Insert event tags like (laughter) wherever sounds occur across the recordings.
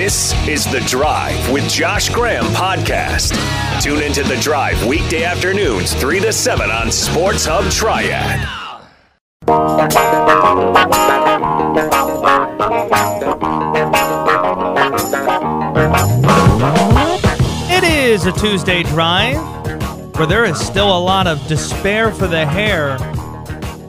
This is The Drive with Josh Graham podcast. Tune into The Drive weekday afternoons, 3 to 7 on Sports Hub Triad. It is a Tuesday drive where there is still a lot of despair for the hair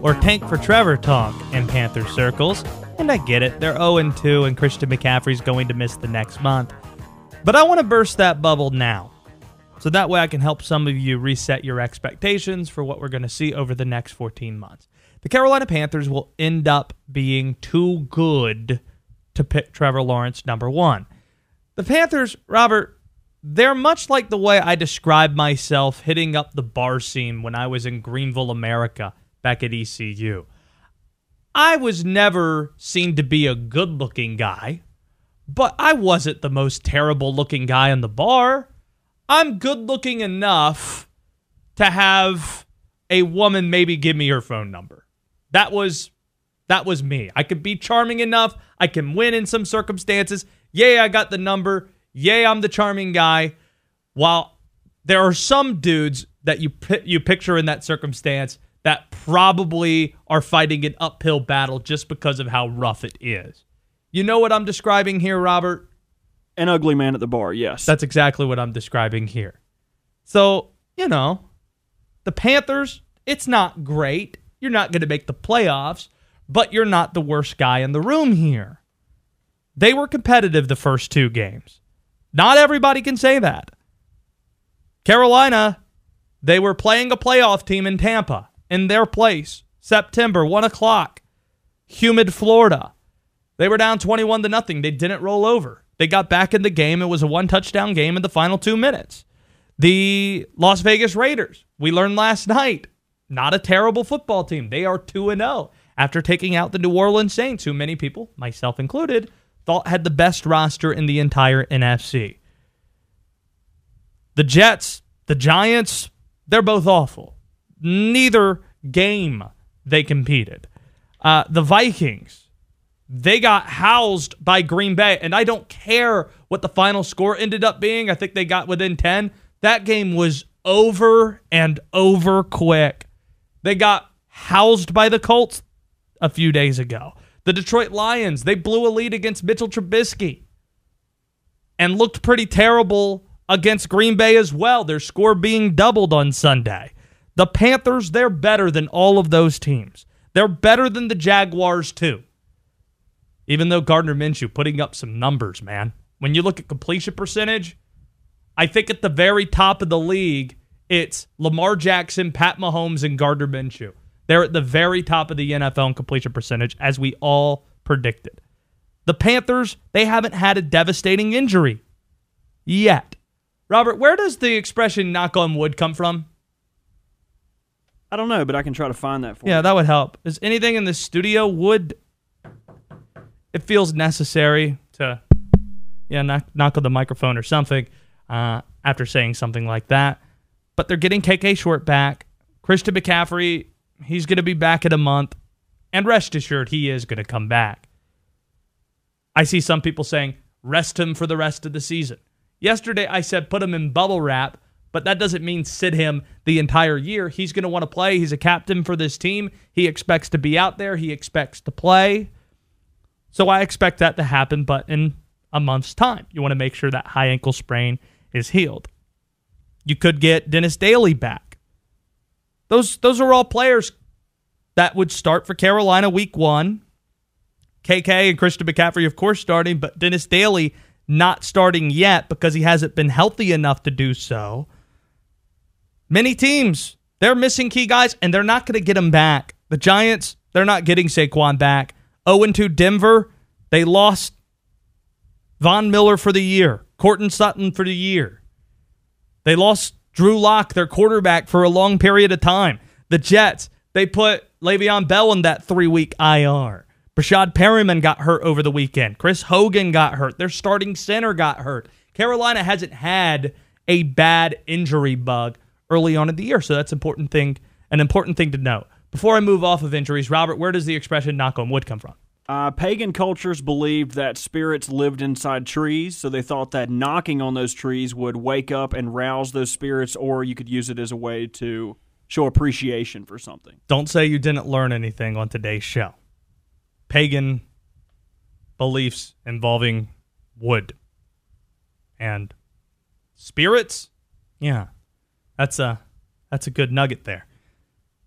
or tank for Trevor talk in Panther circles. And I get it. They're 0 2, and Christian McCaffrey's going to miss the next month. But I want to burst that bubble now. So that way I can help some of you reset your expectations for what we're going to see over the next 14 months. The Carolina Panthers will end up being too good to pick Trevor Lawrence number one. The Panthers, Robert, they're much like the way I described myself hitting up the bar scene when I was in Greenville, America, back at ECU. I was never seen to be a good looking guy, but I wasn't the most terrible looking guy in the bar. I'm good looking enough to have a woman maybe give me her phone number. That was that was me. I could be charming enough. I can win in some circumstances. Yay, I got the number. Yay, I'm the charming guy. While there are some dudes that you you picture in that circumstance that probably are fighting an uphill battle just because of how rough it is. You know what I'm describing here, Robert? An ugly man at the bar, yes. That's exactly what I'm describing here. So, you know, the Panthers, it's not great. You're not going to make the playoffs, but you're not the worst guy in the room here. They were competitive the first two games. Not everybody can say that. Carolina, they were playing a playoff team in Tampa in their place. September, 1 o'clock, humid Florida. They were down 21 to nothing. They didn't roll over. They got back in the game. It was a one touchdown game in the final two minutes. The Las Vegas Raiders, we learned last night, not a terrible football team. They are 2 0 after taking out the New Orleans Saints, who many people, myself included, thought had the best roster in the entire NFC. The Jets, the Giants, they're both awful. Neither game they competed. Uh, the Vikings, they got housed by Green Bay, and I don't care what the final score ended up being. I think they got within 10. That game was over and over quick. They got housed by the Colts a few days ago. The Detroit Lions, they blew a lead against Mitchell Trubisky and looked pretty terrible against Green Bay as well. Their score being doubled on Sunday. The Panthers, they're better than all of those teams. They're better than the Jaguars, too. Even though Gardner Minshew putting up some numbers, man. When you look at completion percentage, I think at the very top of the league, it's Lamar Jackson, Pat Mahomes, and Gardner Minshew. They're at the very top of the NFL in completion percentage, as we all predicted. The Panthers, they haven't had a devastating injury yet. Robert, where does the expression knock on wood come from? I don't know, but I can try to find that for you. Yeah, you. that would help. Is anything in the studio would it feels necessary to yeah, knock knock on the microphone or something uh, after saying something like that. But they're getting KK Short back. Christian McCaffrey, he's going to be back in a month. And rest assured, he is going to come back. I see some people saying, rest him for the rest of the season. Yesterday, I said put him in bubble wrap but that doesn't mean sit him the entire year. He's going to want to play. He's a captain for this team. He expects to be out there, he expects to play. So I expect that to happen, but in a month's time. You want to make sure that high ankle sprain is healed. You could get Dennis Daley back. Those those are all players that would start for Carolina week 1. KK and Christian McCaffrey of course starting, but Dennis Daley not starting yet because he hasn't been healthy enough to do so. Many teams, they're missing key guys and they're not going to get them back. The Giants, they're not getting Saquon back. 0 2 Denver, they lost Von Miller for the year, Courtland Sutton for the year. They lost Drew Lock, their quarterback, for a long period of time. The Jets, they put Le'Veon Bell in that three week IR. Breshad Perriman got hurt over the weekend. Chris Hogan got hurt. Their starting center got hurt. Carolina hasn't had a bad injury bug early on in the year. So that's important thing, an important thing to note. Before I move off of injuries, Robert, where does the expression knock on wood come from? Uh, pagan cultures believed that spirits lived inside trees, so they thought that knocking on those trees would wake up and rouse those spirits, or you could use it as a way to show appreciation for something. Don't say you didn't learn anything on today's show. Pagan beliefs involving wood and spirits. Yeah. That's a that's a good nugget there.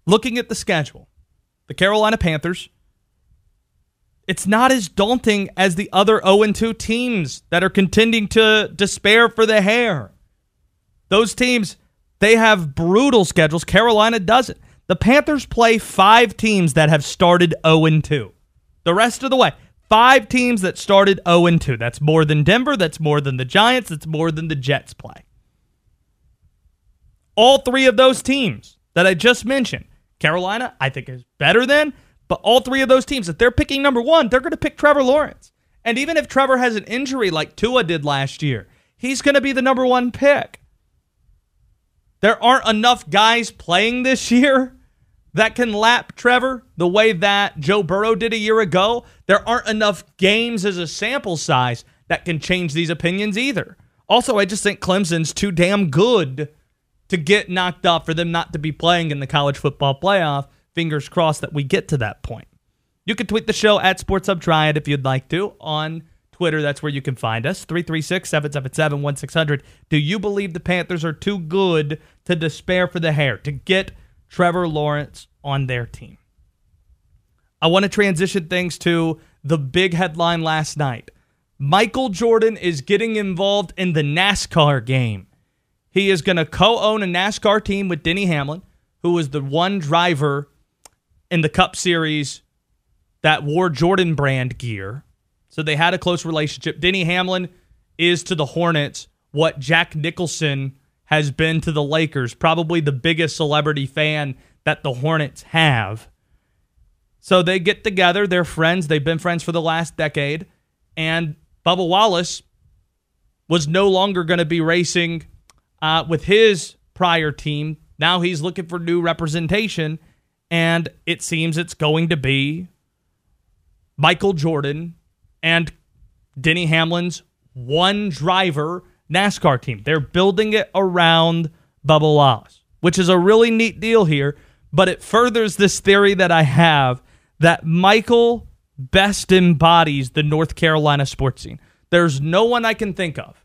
Looking at the schedule, the Carolina Panthers it's not as daunting as the other 0 2 teams that are contending to despair for the hair. Those teams, they have brutal schedules. Carolina doesn't. The Panthers play five teams that have started 0 2. The rest of the way, five teams that started 0 2. That's more than Denver. That's more than the Giants. That's more than the Jets play. All three of those teams that I just mentioned, Carolina, I think is better than. But all three of those teams, if they're picking number one, they're going to pick Trevor Lawrence. And even if Trevor has an injury like Tua did last year, he's going to be the number one pick. There aren't enough guys playing this year that can lap Trevor the way that Joe Burrow did a year ago. There aren't enough games as a sample size that can change these opinions either. Also, I just think Clemson's too damn good to get knocked off for them not to be playing in the college football playoff fingers crossed that we get to that point. You can tweet the show at Sports Triad if you'd like to on Twitter. That's where you can find us. 336 777 1600. Do you believe the Panthers are too good to despair for the hair, to get Trevor Lawrence on their team? I want to transition things to the big headline last night. Michael Jordan is getting involved in the NASCAR game. He is going to co own a NASCAR team with Denny Hamlin, who was the one driver in the Cup Series that wore Jordan brand gear. So they had a close relationship. Denny Hamlin is to the Hornets what Jack Nicholson has been to the Lakers, probably the biggest celebrity fan that the Hornets have. So they get together, they're friends, they've been friends for the last decade, and Bubba Wallace was no longer going to be racing uh, with his prior team. Now he's looking for new representation and it seems it's going to be Michael Jordan and Denny Hamlin's one driver NASCAR team. They're building it around Bubba Wallace, which is a really neat deal here, but it furthers this theory that I have that Michael best embodies the North Carolina sports scene. There's no one I can think of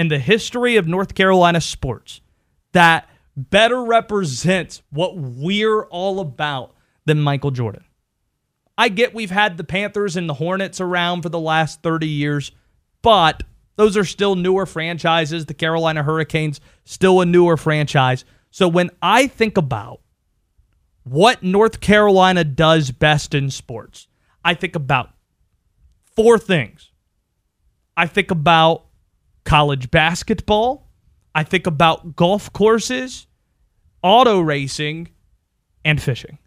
in the history of North Carolina sports that better represents what we're all about than Michael Jordan. I get we've had the Panthers and the Hornets around for the last 30 years, but those are still newer franchises. The Carolina Hurricanes, still a newer franchise. So when I think about what North Carolina does best in sports, I think about four things. I think about college basketball. I think about golf courses, auto racing, and fishing.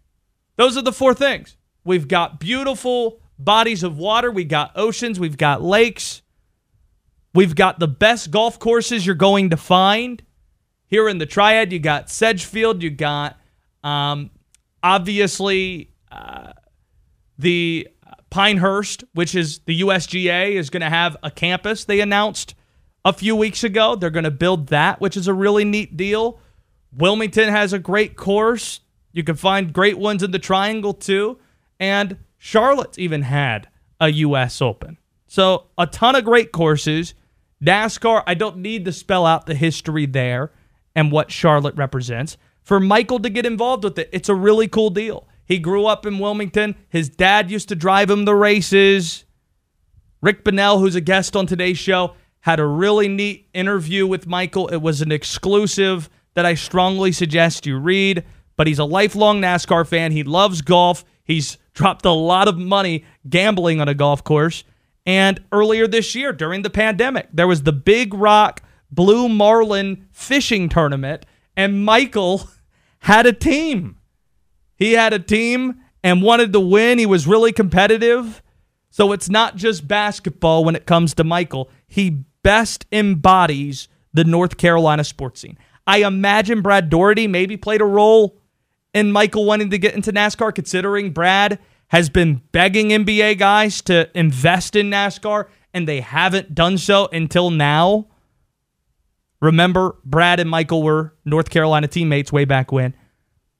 Those are the four things. We've got beautiful bodies of water, we've got oceans, we've got lakes, we've got the best golf courses you're going to find. Here in the Triad, you got Sedgefield, you got um, obviously uh, the Pinehurst, which is the USGA, is going to have a campus they announced a few weeks ago. They're going to build that, which is a really neat deal. Wilmington has a great course. You can find great ones in the Triangle too. And Charlotte's even had a U.S. Open. So a ton of great courses. NASCAR, I don't need to spell out the history there and what Charlotte represents. For Michael to get involved with it, it's a really cool deal. He grew up in Wilmington. His dad used to drive him the races. Rick Bonnell, who's a guest on today's show, had a really neat interview with Michael. It was an exclusive that I strongly suggest you read. But he's a lifelong NASCAR fan. He loves golf. He's dropped a lot of money gambling on a golf course. And earlier this year, during the pandemic, there was the Big Rock Blue Marlin fishing tournament, and Michael (laughs) had a team. He had a team and wanted to win. He was really competitive. So it's not just basketball when it comes to Michael. He best embodies the North Carolina sports scene. I imagine Brad Daugherty maybe played a role in Michael wanting to get into NASCAR, considering Brad has been begging NBA guys to invest in NASCAR, and they haven't done so until now. Remember, Brad and Michael were North Carolina teammates way back when.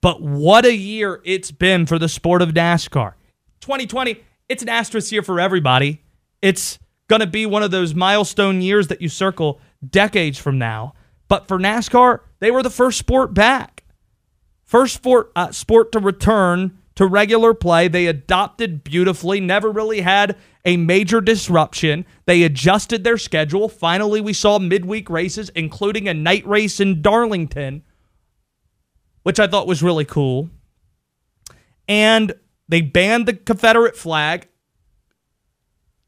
But what a year it's been for the sport of NASCAR. 2020, it's an asterisk year for everybody. It's going to be one of those milestone years that you circle decades from now. But for NASCAR, they were the first sport back. First sport, uh, sport to return to regular play. They adopted beautifully, never really had a major disruption. They adjusted their schedule. Finally, we saw midweek races, including a night race in Darlington, which I thought was really cool. And they banned the Confederate flag.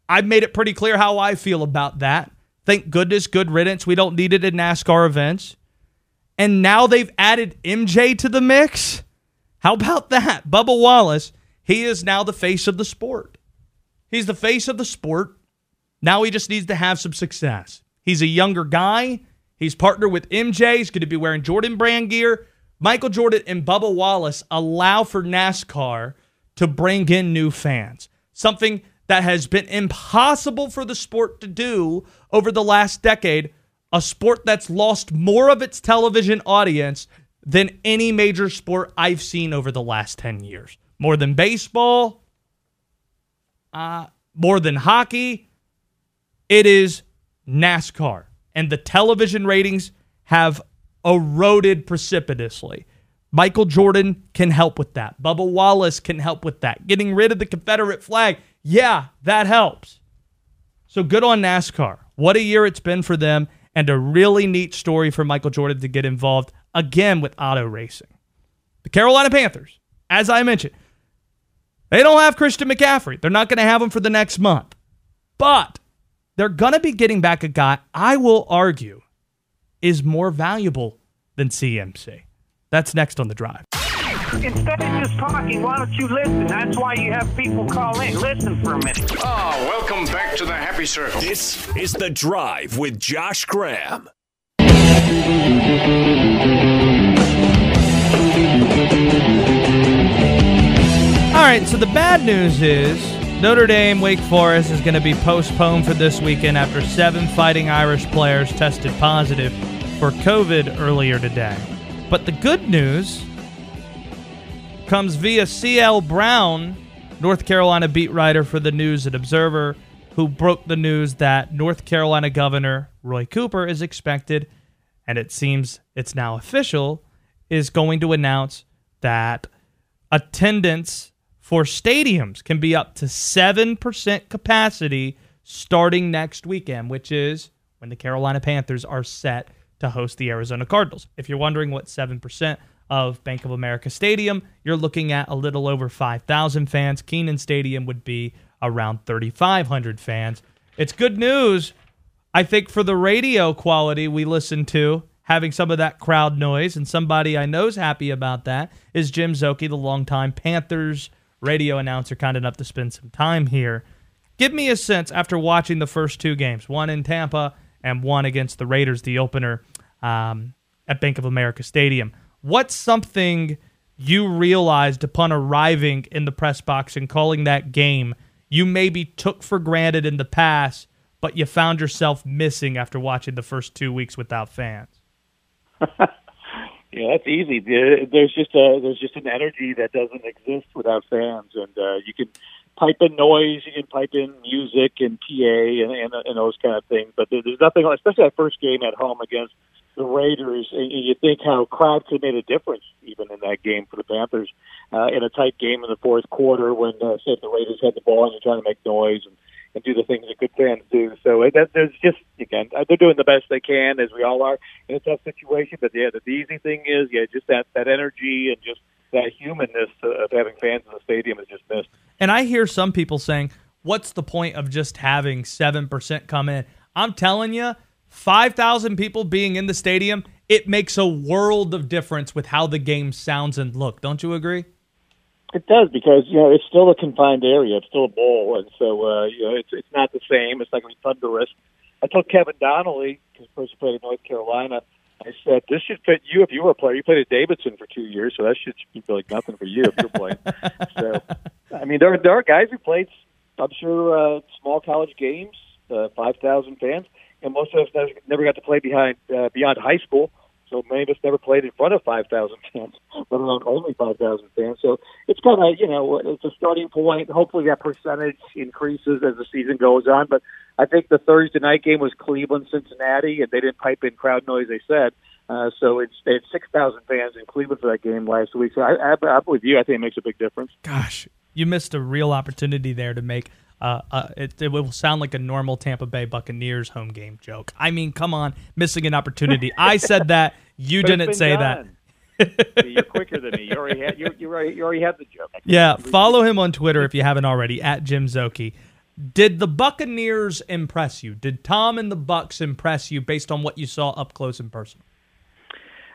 I've made it pretty clear how I feel about that. Thank goodness, good riddance. We don't need it in NASCAR events. And now they've added MJ to the mix. How about that? Bubba Wallace, he is now the face of the sport. He's the face of the sport. Now he just needs to have some success. He's a younger guy. He's partnered with MJ. He's going to be wearing Jordan brand gear. Michael Jordan and Bubba Wallace allow for NASCAR to bring in new fans. Something that has been impossible for the sport to do over the last decade. A sport that's lost more of its television audience than any major sport I've seen over the last 10 years. More than baseball, uh, more than hockey. It is NASCAR. And the television ratings have eroded precipitously. Michael Jordan can help with that. Bubba Wallace can help with that. Getting rid of the Confederate flag, yeah, that helps. So good on NASCAR. What a year it's been for them, and a really neat story for Michael Jordan to get involved again with auto racing. The Carolina Panthers, as I mentioned, they don't have Christian McCaffrey. They're not going to have him for the next month. But they're going to be getting back a guy I will argue is more valuable than CMC. That's next on the drive. Instead of just talking, why don't you listen? That's why you have people call in. Listen for a minute. Ah, welcome back to the happy circle. This is The Drive with Josh Graham. All right, so the bad news is Notre Dame Wake Forest is going to be postponed for this weekend after seven fighting Irish players tested positive for COVID earlier today. But the good news comes via CL Brown, North Carolina beat writer for the News and Observer, who broke the news that North Carolina Governor Roy Cooper is expected, and it seems it's now official, is going to announce that attendance for stadiums can be up to 7% capacity starting next weekend, which is when the Carolina Panthers are set to host the Arizona Cardinals. If you're wondering what 7% of Bank of America Stadium, you're looking at a little over 5,000 fans. Kenan Stadium would be around 3,500 fans. It's good news, I think, for the radio quality we listen to, having some of that crowd noise. And somebody I know is happy about that is Jim Szoke, the longtime Panthers radio announcer, kind enough to spend some time here. Give me a sense after watching the first two games, one in Tampa and one against the Raiders, the opener um, at Bank of America Stadium. What's something you realized upon arriving in the press box and calling that game you maybe took for granted in the past, but you found yourself missing after watching the first two weeks without fans? (laughs) Yeah, that's easy. There's just a there's just an energy that doesn't exist without fans, and uh, you can pipe in noise, you can pipe in music and PA and, and, and those kind of things. But there's nothing, especially that first game at home against the Raiders. And you think how have made a difference even in that game for the Panthers uh, in a tight game in the fourth quarter when uh, say the Raiders had the ball and you're trying to make noise and and do the things that good fans do. So it, that, there's just again, uh, they're doing the best they can, as we all are in a tough situation. But yeah, the, the easy thing is, yeah, just that that energy and just that humanness of having fans in the stadium is just missed. And I hear some people saying, "What's the point of just having seven percent come in?" I'm telling you, five thousand people being in the stadium, it makes a world of difference with how the game sounds and look. Don't you agree? It does because you know it's still a confined area. It's still a bowl, and so uh, you know it's it's not the same. It's not going to be thunderous. I told Kevin Donnalley, because first played in North Carolina, I said this should fit you if you were a player. You played at Davidson for two years, so that should be like nothing for you if you're playing. (laughs) so, I mean, there there are guys who played, I'm sure, uh, small college games, uh, five thousand fans, and most of us never, got to play behind uh, beyond high school. So many of us never played in front of 5,000 (laughs) fans, let alone only 5,000 fans. So it's kind of, you know, it's a starting point. Hopefully that percentage increases as the season goes on. But I think the Thursday night game was Cleveland, Cincinnati, and they didn't pipe in crowd noise, they said. Uh, so it's they had 6,000 fans in Cleveland for that game last week. So I, I, I'm with you. I think it makes a big difference. Gosh, you missed a real opportunity there to make uh, uh, it, it will sound like a normal Tampa Bay Buccaneers home game joke. I mean, come on, missing an opportunity. I said (laughs) that. You didn't say done. that. You're quicker than me. You already had you, you already you already had the joke. Yeah, follow him on Twitter if you haven't already at Jim Szoke. Did the Buccaneers impress you? Did Tom and the Bucks impress you based on what you saw up close and personal?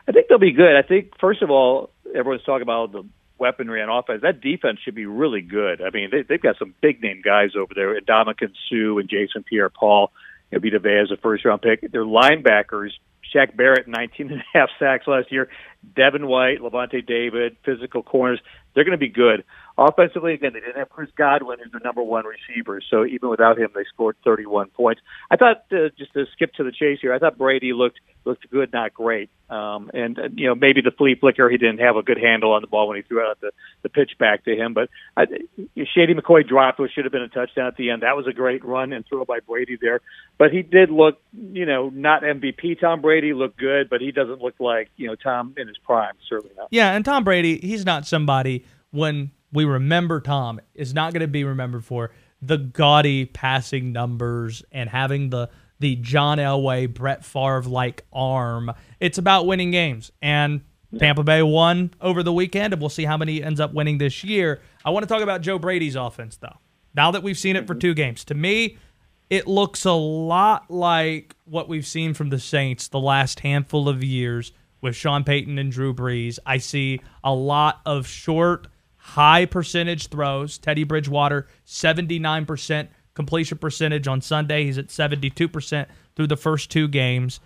I think they'll be good. I think first of all, everyone's talking about the weaponry on offense. That defense should be really good. I mean, they, they've got some big name guys over there: Ndamukong Suh and Jason Pierre-Paul. Vita Vea a first round pick. Their linebackers, Shaq Barrett, 19 and a half sacks last year. Devin White, Lavonte David, physical corners. They're going to be good. Offensively, again, they didn't have Chris Godwin, who's their number one receiver. So even without him, they scored 31 points. I thought, uh, just to skip to the chase here, I thought Brady looked looked good, not great. Um, and uh, you know, maybe the flea flicker, he didn't have a good handle on the ball when he threw out the the pitch back to him. But I, Shady McCoy dropped, which should have been a touchdown at the end. That was a great run and throw by Brady there. But he did look, you know, not MVP Tom Brady looked good, but he doesn't look like you know Tom in his prime. Certainly not. Yeah, and Tom Brady, he's not somebody when we remember Tom is not going to be remembered for the gaudy passing numbers and having the the John Elway, Brett Favre like arm. It's about winning games. And Tampa Bay won over the weekend, and we'll see how many ends up winning this year. I want to talk about Joe Brady's offense, though. Now that we've seen it for mm-hmm. two games, to me, it looks a lot like what we've seen from the Saints the last handful of years with Sean Payton and Drew Brees. I see a lot of short, high percentage throws. Teddy Bridgewater, 79% completion percentage on Sunday. He's at 72% through the first two games.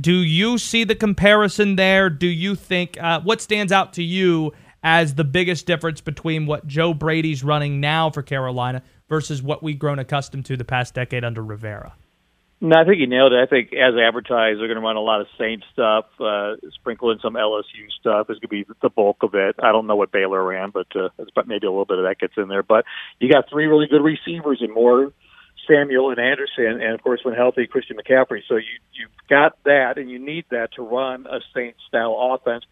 Do you see the comparison there? Do you think uh, what stands out to you as the biggest difference between what Joe Brady's running now for Carolina versus what we've grown accustomed to the past decade under Rivera? No, I think you nailed it. I think as advertised, they're going to run a lot of Saint stuff, uh, sprinkle in some LSU stuff. Is going to be the bulk of it. I don't know what Baylor ran, but uh, maybe a little bit of that gets in there. But you got three really good receivers in Moore, Samuel, and Anderson, and of course, when healthy, Christian McCaffrey. So you you've got that, and you need that to run a Saint style offense.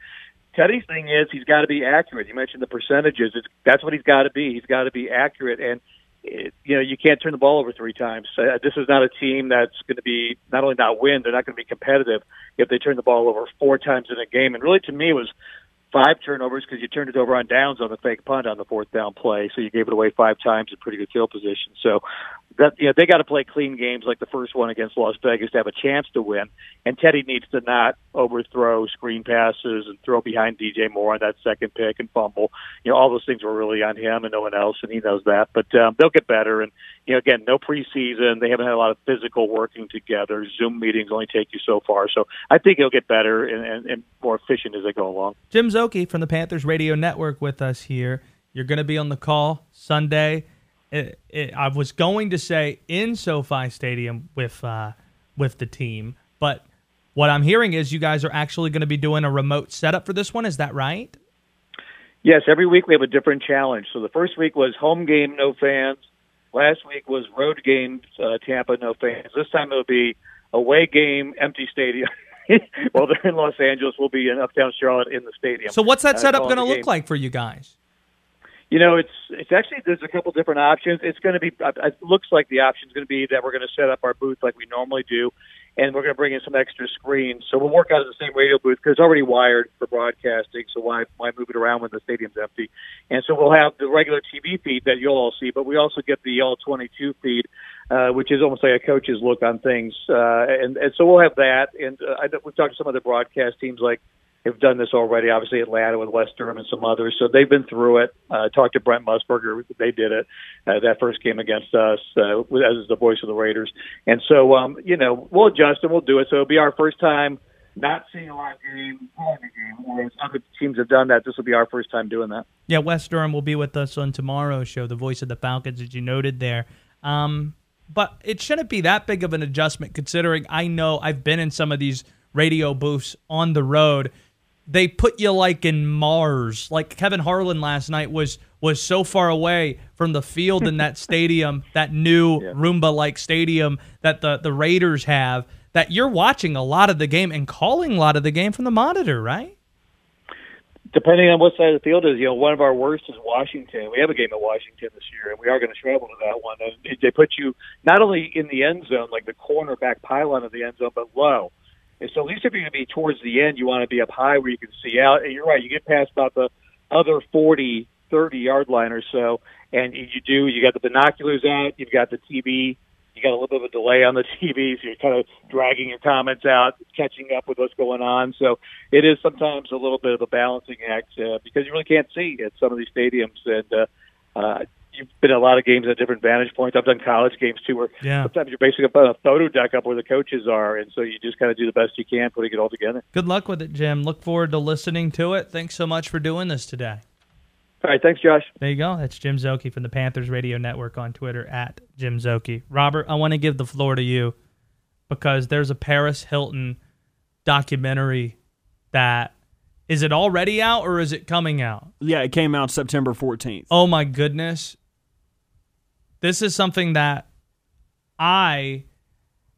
Teddy's thing is he's got to be accurate. You mentioned the percentages. It's, that's what he's got to be. He's got to be accurate and it, you know, you can't turn the ball over three times. Uh, this is not a team that's going to be not only not win, they're not going to be competitive if they turn the ball over four times in a game. And really, to me, was five turnovers because you turned it over on downs on the fake punt on the fourth down play, so you gave it away five times in pretty good field position. So that you know they got to play clean games like the first one against Las Vegas to have a chance to win. And Teddy needs to not overthrow screen passes and throw behind DJ Moore on that second pick and fumble. You know all those things were really on him and no one else, and he knows that. But um, they'll get better. And you know again, no preseason. They haven't had a lot of physical working together. Zoom meetings only take you so far. So I think he'll get better and, and, and more efficient as they go along. Jim From the Panthers Radio Network with us here. You're going to be on the call Sunday it, it, I was going to say in SoFi Stadium with uh, with the team, but what I'm hearing is you guys are actually going to be doing a remote setup for this one. Is that right? Yes, every week we have a different challenge. So the first week was home game, no fans. Last week was road game, uh, Tampa, no fans. This time it'll be away game, empty stadium. (laughs) (laughs) well, they're in Los Angeles. We'll be in uptown Charlotte in the stadium. So what's that uh, setup going to look like for you guys? You know, it's it's actually there's a couple different options. It's going to be it looks like the option is going to be that we're going to set up our booth like we normally do, and we're going to bring in some extra screens. So we'll work out of the same radio booth because it's already wired for broadcasting. So why why move it around when the stadium's empty? And so we'll have the regular TV feed that you'll all see, but we also get the all 22 feed, uh, which is almost like a coach's look on things. Uh, and and so we'll have that. And uh, I we've talked to some other broadcast teams like have done this already. Obviously, Atlanta with Wes Durham and some others. So they've been through it. Uh, talked to Brent Musburger. They did it uh, that first game against us uh, as the voice of the Raiders. And so, um, you know, we'll adjust and we'll do it. So it'll be our first time not seeing a live game, calling a game, whereas other teams have done that. This will be our first time doing that. Yeah, Wes Durham will be with us on tomorrow's show, the voice of the Falcons, as you noted there. Um, but it shouldn't be that big of an adjustment considering I know I've been in some of these radio booths on the road. They put you like in Mars. Like Kevin Harlan last night was was so far away from the field in that stadium, (laughs) that new Yeah. Roomba like stadium that the, the Raiders have, that you're watching a lot of the game and calling a lot of the game from the monitor, right? depending on what side of the field is, you know, one of our worst is Washington. We have a game at Washington this year, and we are going to travel to that one. And they put you not only in the end zone, like the cornerback pylon of the end zone, but low. And so at least if you're going to be towards the end, you want to be up high where you can see out. And you're right, you get past about the other 40, 30 yard line or so, and you do, you got the binoculars out, you've got the TV, you got a little bit of a delay on the (laughs) TV, so you're kind of dragging your comments out, catching up with what's going on. So it is sometimes a little bit of a balancing act uh, because you really can't see at some of these stadiums. And uh, uh, you've been at a lot of games at different vantage points. I've done college games too, where Yeah. sometimes you're basically up on a photo deck up where the coaches are, and so you just kind of do the best you can putting it all together. Good luck with it, Jim. Look forward to listening to it. Thanks so much for doing this today. All right, thanks, Josh. There you go. That's Jim Szoke from the Panthers Radio Network on Twitter at Jim Szoke. Robert, I want to give the floor to you because there's a Paris Hilton documentary that is it already out or is it coming out? Yeah, it came out September 14th. Oh my goodness. This is something that I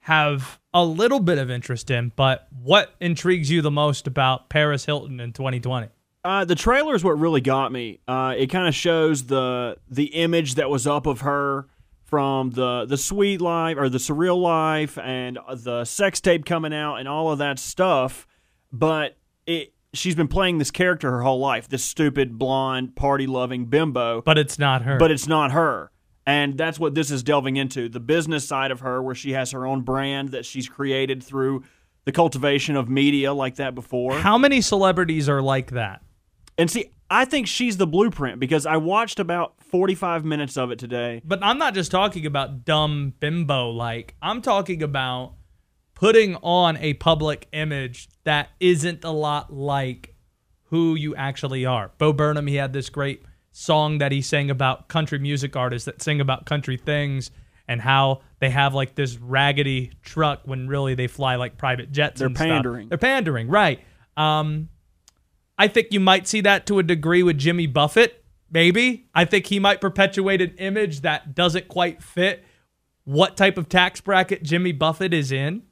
have a little bit of interest in, but what intrigues you the most about Paris Hilton in 2020? Uh, the trailer is what really got me. Uh, it kind of shows the the image that was up of her from the the sweet life or the surreal life and the sex tape coming out and all of that stuff. But it she's been playing this character her whole life, this stupid blonde party loving bimbo. But it's not her. but it's not her. And that's what this is delving into the business side of her, where she has her own brand that she's created through the cultivation of media like that before. How many celebrities are like that? And see, I think she's the blueprint because I watched about 45 minutes of it today. But I'm not just talking about dumb bimbo like. I'm talking about putting on a public image that isn't a lot like who you actually are. Bo Burnham, he had this great song that he sang about country music artists that sing about country things and how they have like this raggedy truck when really they fly like private jets. They're and stuff. pandering. They're pandering, right? Um, I think you might see that to a degree with Jimmy Buffett. Maybe I think he might perpetuate an image that doesn't quite fit what type of tax bracket Jimmy Buffett is in.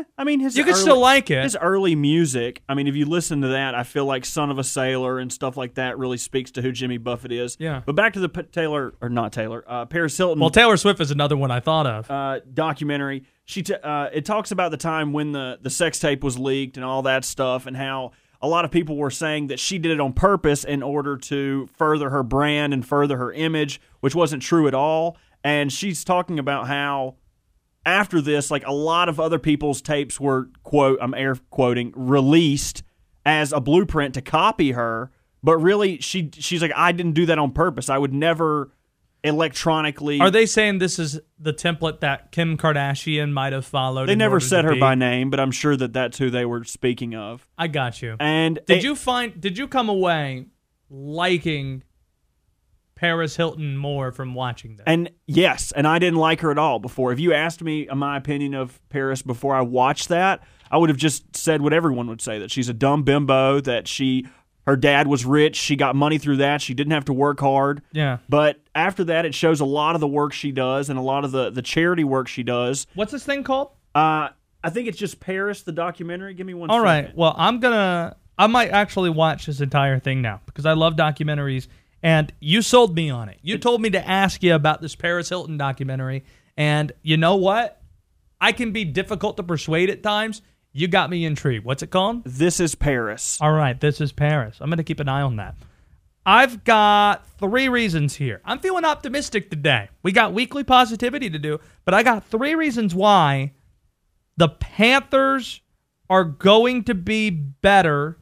Eh, I mean, his You could early- still like it. His early music. I mean, if you listen to that, I feel like "Son of a Sailor" and stuff like that really speaks to who Jimmy Buffett is. Yeah. But back to the P- Taylor or not Taylor, uh, Paris Hilton. Well, Taylor Swift is another one I thought of. uh, documentary. She t- uh, it talks about the time when the the sex tape was leaked and all that stuff, and how a lot of people were saying that she did it on purpose in order to further her brand and further her image, which wasn't true at all. And she's talking about how after this, like a lot of other people's tapes were quote I'm air quoting released as a blueprint to copy her, but really she she's like I didn't do that on purpose. I would never electronically Are they saying this is the template that Kim Kardashian might have followed? They never said her be- by name, but I'm sure that that's who they were speaking of. I got you. And Did it- you find? Did you come away liking Paris Hilton more from watching this? And yes, and I didn't like her at all before. If you asked me my opinion of Paris before I watched that, I would have just said what everyone would say that she's a dumb bimbo, that she her dad was rich, she got money through that, she didn't have to work hard. yeah. But after that, it shows a lot of the work she does and a lot of the, the charity work she does. What's this thing called? Uh, I think it's just Paris, the documentary. Give me one All right. second. Well, I'm gonna. I might actually watch this entire thing now because I love documentaries, and you sold me on it. You told me to ask you about this Paris Hilton documentary, and you know what? I can be difficult to persuade at times. You got me intrigued. What's it called? This is Paris. All right, this is Paris. I'm going to keep an eye on that. I've got three reasons here. I'm feeling optimistic today. We got weekly positivity to do, but I got three reasons why the Panthers are going to be better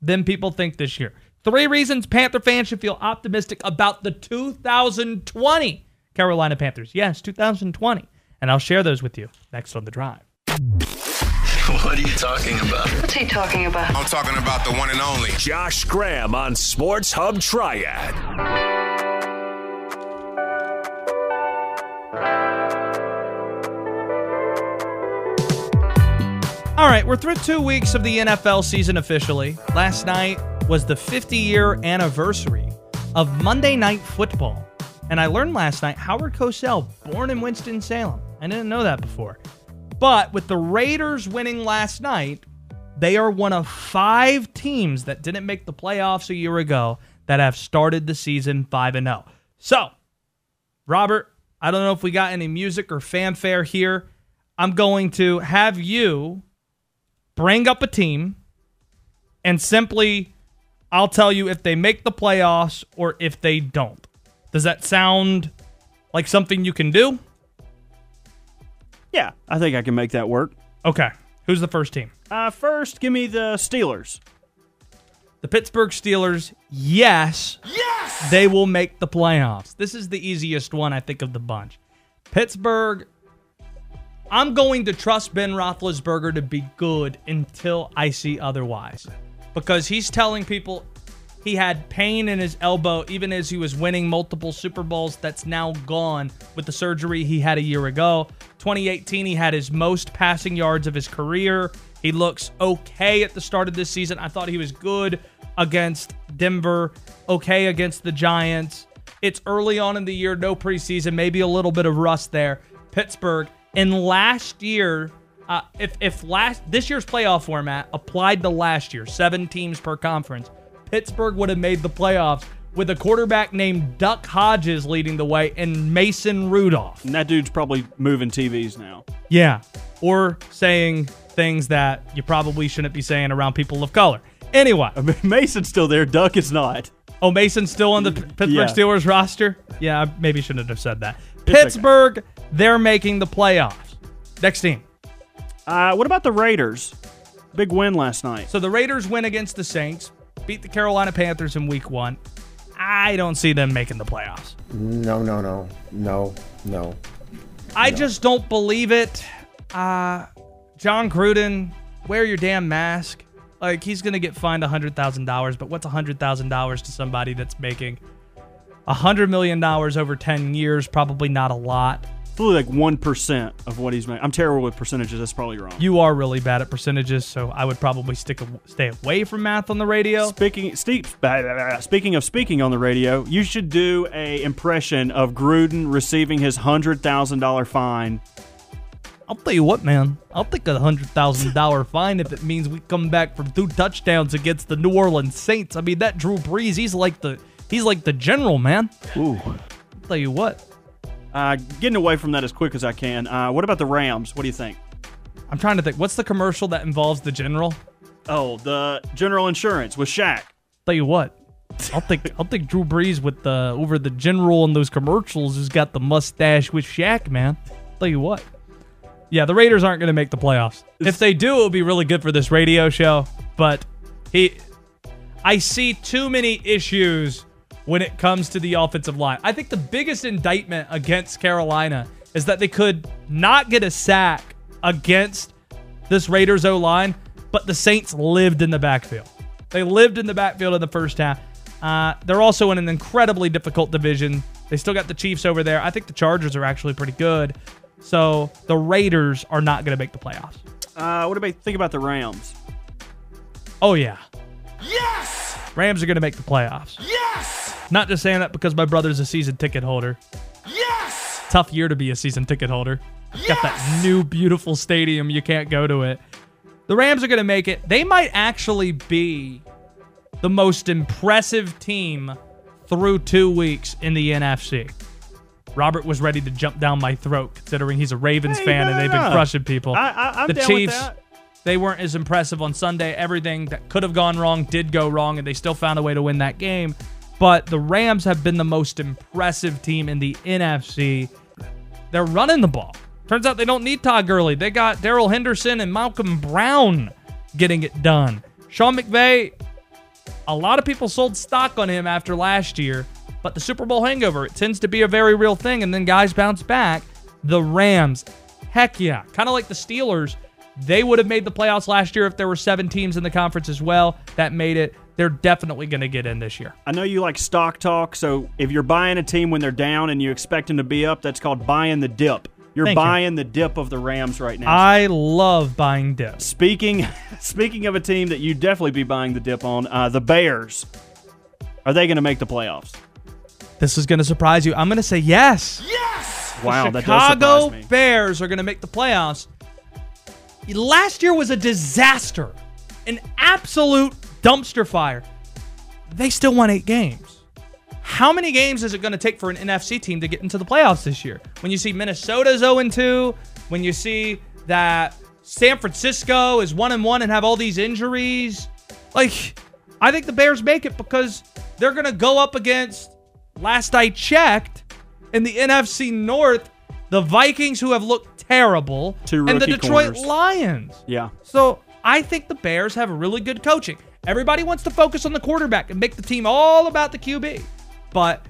than people think this year. Three reasons Panther fans should feel optimistic about the 2020 Carolina Panthers. Yes, 2020. And I'll share those with you next on the drive. (laughs) What are you talking about? What's he talking about? I'm talking about the one and only. Josh Graham on Sports Hub Triad. All right, we're through two weeks of the NFL season officially. Last night was the 50 year anniversary of Monday Night Football. And I learned last night Howard Cosell, born in Winston-Salem. I didn't know that before. But with the Raiders winning last night, they are one of five teams that didn't make the playoffs a year ago that have started the season 5 and 0. So, Robert, I don't know if we got any music or fanfare here. I'm going to have you bring up a team and simply I'll tell you if they make the playoffs or if they don't. Does that sound like something you can do? Yeah, I think I can make that work. Okay. Who's the first team? Uh, first, give me the Steelers. The Pittsburgh Steelers, yes. Yes! They will make the playoffs. This is the easiest one, I think, of the bunch. Pittsburgh, I'm going to trust Ben Roethlisberger to be good until I see otherwise. Because he's telling people he had pain in his elbow even as he was winning multiple Super Bowls. That's now gone with the surgery he had a year ago. 2018, he had his most passing yards of his career. He looks okay at the start of this season. I thought he was good against Denver, okay against the Giants. It's early on in the year, no preseason, maybe a little bit of rust there. Pittsburgh, in last year, uh, if if last this year's playoff format applied to last year, seven teams per conference, Pittsburgh would have made the playoffs with a quarterback named Duck Hodges leading the way and Mason Rudolph. And that dude's probably moving TVs now. Yeah, or saying things that you probably shouldn't be saying around people of color. Anyway, I (laughs) mean, Mason's still there. Duck is not. oh Mason's still on the Pittsburgh Yeah. Steelers roster. Yeah, I maybe shouldn't have said that. okay. Pittsburgh, they're making the playoffs. Next team. Uh, what about the Raiders? Big win last night. So the Raiders win against the Saints, beat the Carolina Panthers in week one. I don't see them making the playoffs. No, no, no, no, no. I just don't believe it. Uh, Jon Gruden, wear your damn mask. Like he's gonna get fined hundred thousand dollars, but what's hundred thousand dollars to somebody that's making hundred million dollars over ten years? Probably not a lot. Only like 1% of what he's making. I'm terrible with percentages. That's probably wrong. You are really bad at percentages, so I would probably stick stay away from math on the radio. Speaking Steve, speaking of speaking on the radio, you should do a impression of Gruden receiving his hundred thousand dollar fine. I'll tell you what, man. I'll take a hundred thousand dollar (laughs) fine if it means we come back from two touchdowns against the New Orleans Saints. I mean, that Drew Brees, he's like the he's like the general, man. Ooh. I'll tell you what. Uh, getting away from that as quick as I can. Uh, what about the Rams? What do you think? I'm trying to think. What's the commercial that involves the general? Oh, the General Insurance with Shaq. Tell you what. I'll think I'll think Drew Brees with the over the general in those commercials who's got the mustache with Shaq, man. Tell you what. Yeah, the Raiders aren't going to make the playoffs. If they do, it'll be really good for this radio show. But he, I see too many issues when it comes to the offensive line. I think the biggest indictment against Carolina is that they could not get a sack against this Raiders O line, but the Saints lived in the backfield. They lived in the backfield in the first half. Uh, they're also in an incredibly difficult division. They still got the Chiefs over there. I think the Chargers are actually pretty good. So the Raiders are not going to make the playoffs. Uh, what about think about the Rams? Oh yeah. Yes. Rams are going to make the playoffs. Yes. Not just saying that because my brother's a season ticket holder. Yes. Tough year to be a season ticket holder. Yes! Got that new beautiful stadium. You can't go to it. The Rams are going to make it. They might actually be the most impressive team through two weeks in the NFC. Robert was ready to jump down my throat, considering he's a Ravens Hey, fan no, and they've no, been crushing people. I- I- the Chiefs, they weren't as impressive on Sunday. Everything that could have gone wrong did go wrong, and they still found a way to win that game. But the Rams have been the most impressive team in the NFC. They're running the ball. Turns out they don't need Todd Gurley. They got Darrell Henderson and Malcolm Brown getting it done. Sean McVay, a lot of people sold stock on him after last year, but the Super Bowl hangover, it tends to be a very real thing, and then guys bounce back. The Rams, heck yeah, kind of like the Steelers, They would have made the playoffs last year if there were seven teams in the conference as well that made it. They're definitely going to get in this year. I know you like stock talk, so if you're buying a team when they're down and you expect them to be up, that's called buying the dip. You're Thank you. buying the dip of the Rams right now. I love buying dips. Speaking (laughs) speaking of a team that you'd definitely be buying the dip on, uh, the Bears. Are they going to make the playoffs? This is going to surprise you. I'm going to say yes. Yes. Wow, that does Chicago me. Bears are going to make the playoffs. Last year was a disaster, an absolute dumpster fire. They still won eight games. How many games is it going to take for an NFC team to get into the playoffs this year? When you see Minnesota's 0 2, when you see that San Francisco is 1 1 and have all these injuries, like, I think the Bears make it because they're going to go up against, last I checked, in the NFC North, the Vikings, who have looked terrible, and the Detroit corners. Lions. Yeah. So I think the Bears have really good coaching. Everybody wants to focus on the quarterback and make the team all about the QB. But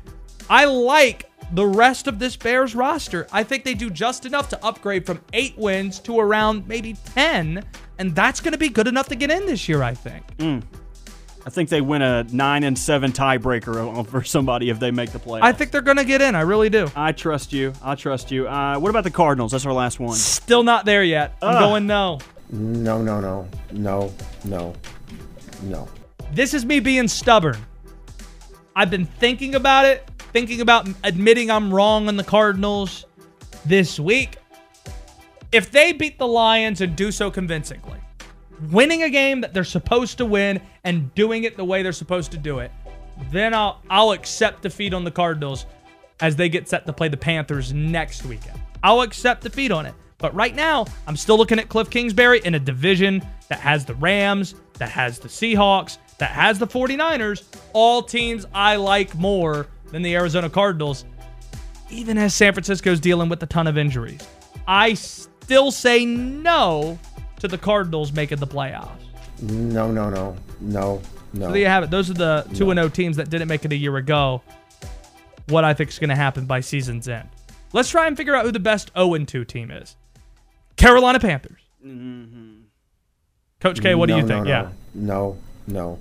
I like the rest of this Bears roster. I think they do just enough to upgrade from eight wins to around maybe 10. And that's going to be good enough to get in this year, I think. I think they win a 9 and 7 tiebreaker over somebody if they make the playoffs. I think they're going to get in. I really do. I trust you. I trust you. Uh, what about the Cardinals? That's our last one. Still not there yet. I'm going no. No, no, no, no, no, no. This is me being stubborn. I've been thinking about it, thinking about admitting I'm wrong on the Cardinals this week. If they beat the Lions and do so convincingly, winning a game that they're supposed to win and doing it the way they're supposed to do it, then I'll I'll accept defeat on the Cardinals as they get set to play the Panthers next weekend. I'll accept defeat on it. But right now, I'm still looking at Cliff Kingsbury in a division that has the Rams, that has the Seahawks, that has the 49ers, all teams I like more than the Arizona Cardinals, even as San Francisco's dealing with a ton of injuries. I still say no to the Cardinals making the playoffs. No, no, no, no, no. So there you have it. Those are the 2 0 teams that didn't make it a year ago. What I think is going to happen by season's end. Let's try and figure out who the best 0 2 team is. Carolina Panthers. Mm-hmm. Coach K, what do you no, think? no, Yeah. No, no.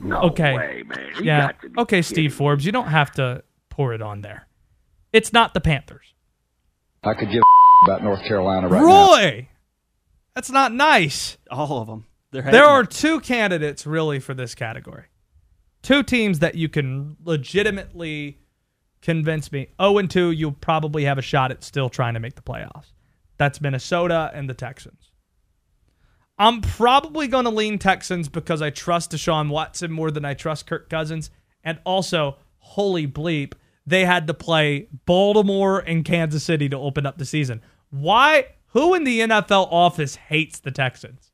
No. Okay. yeah. Okay, Steve Forbes, you don't have to pour it on there. It's not the Panthers. I could give about North Carolina right now. Roy! That's not nice. All of them. They're There are two candidates really for this category. Two teams that you can legitimately convince me. 0 and 2, you'll probably have a shot at still trying to make the playoffs. That's Minnesota and the Texans. I'm probably going to lean Texans because I trust Deshaun Watson more than I trust Kirk Cousins. And also, holy bleep, they had to play Baltimore and Kansas City to open up the season. Why? Who in the NFL office hates the Texans?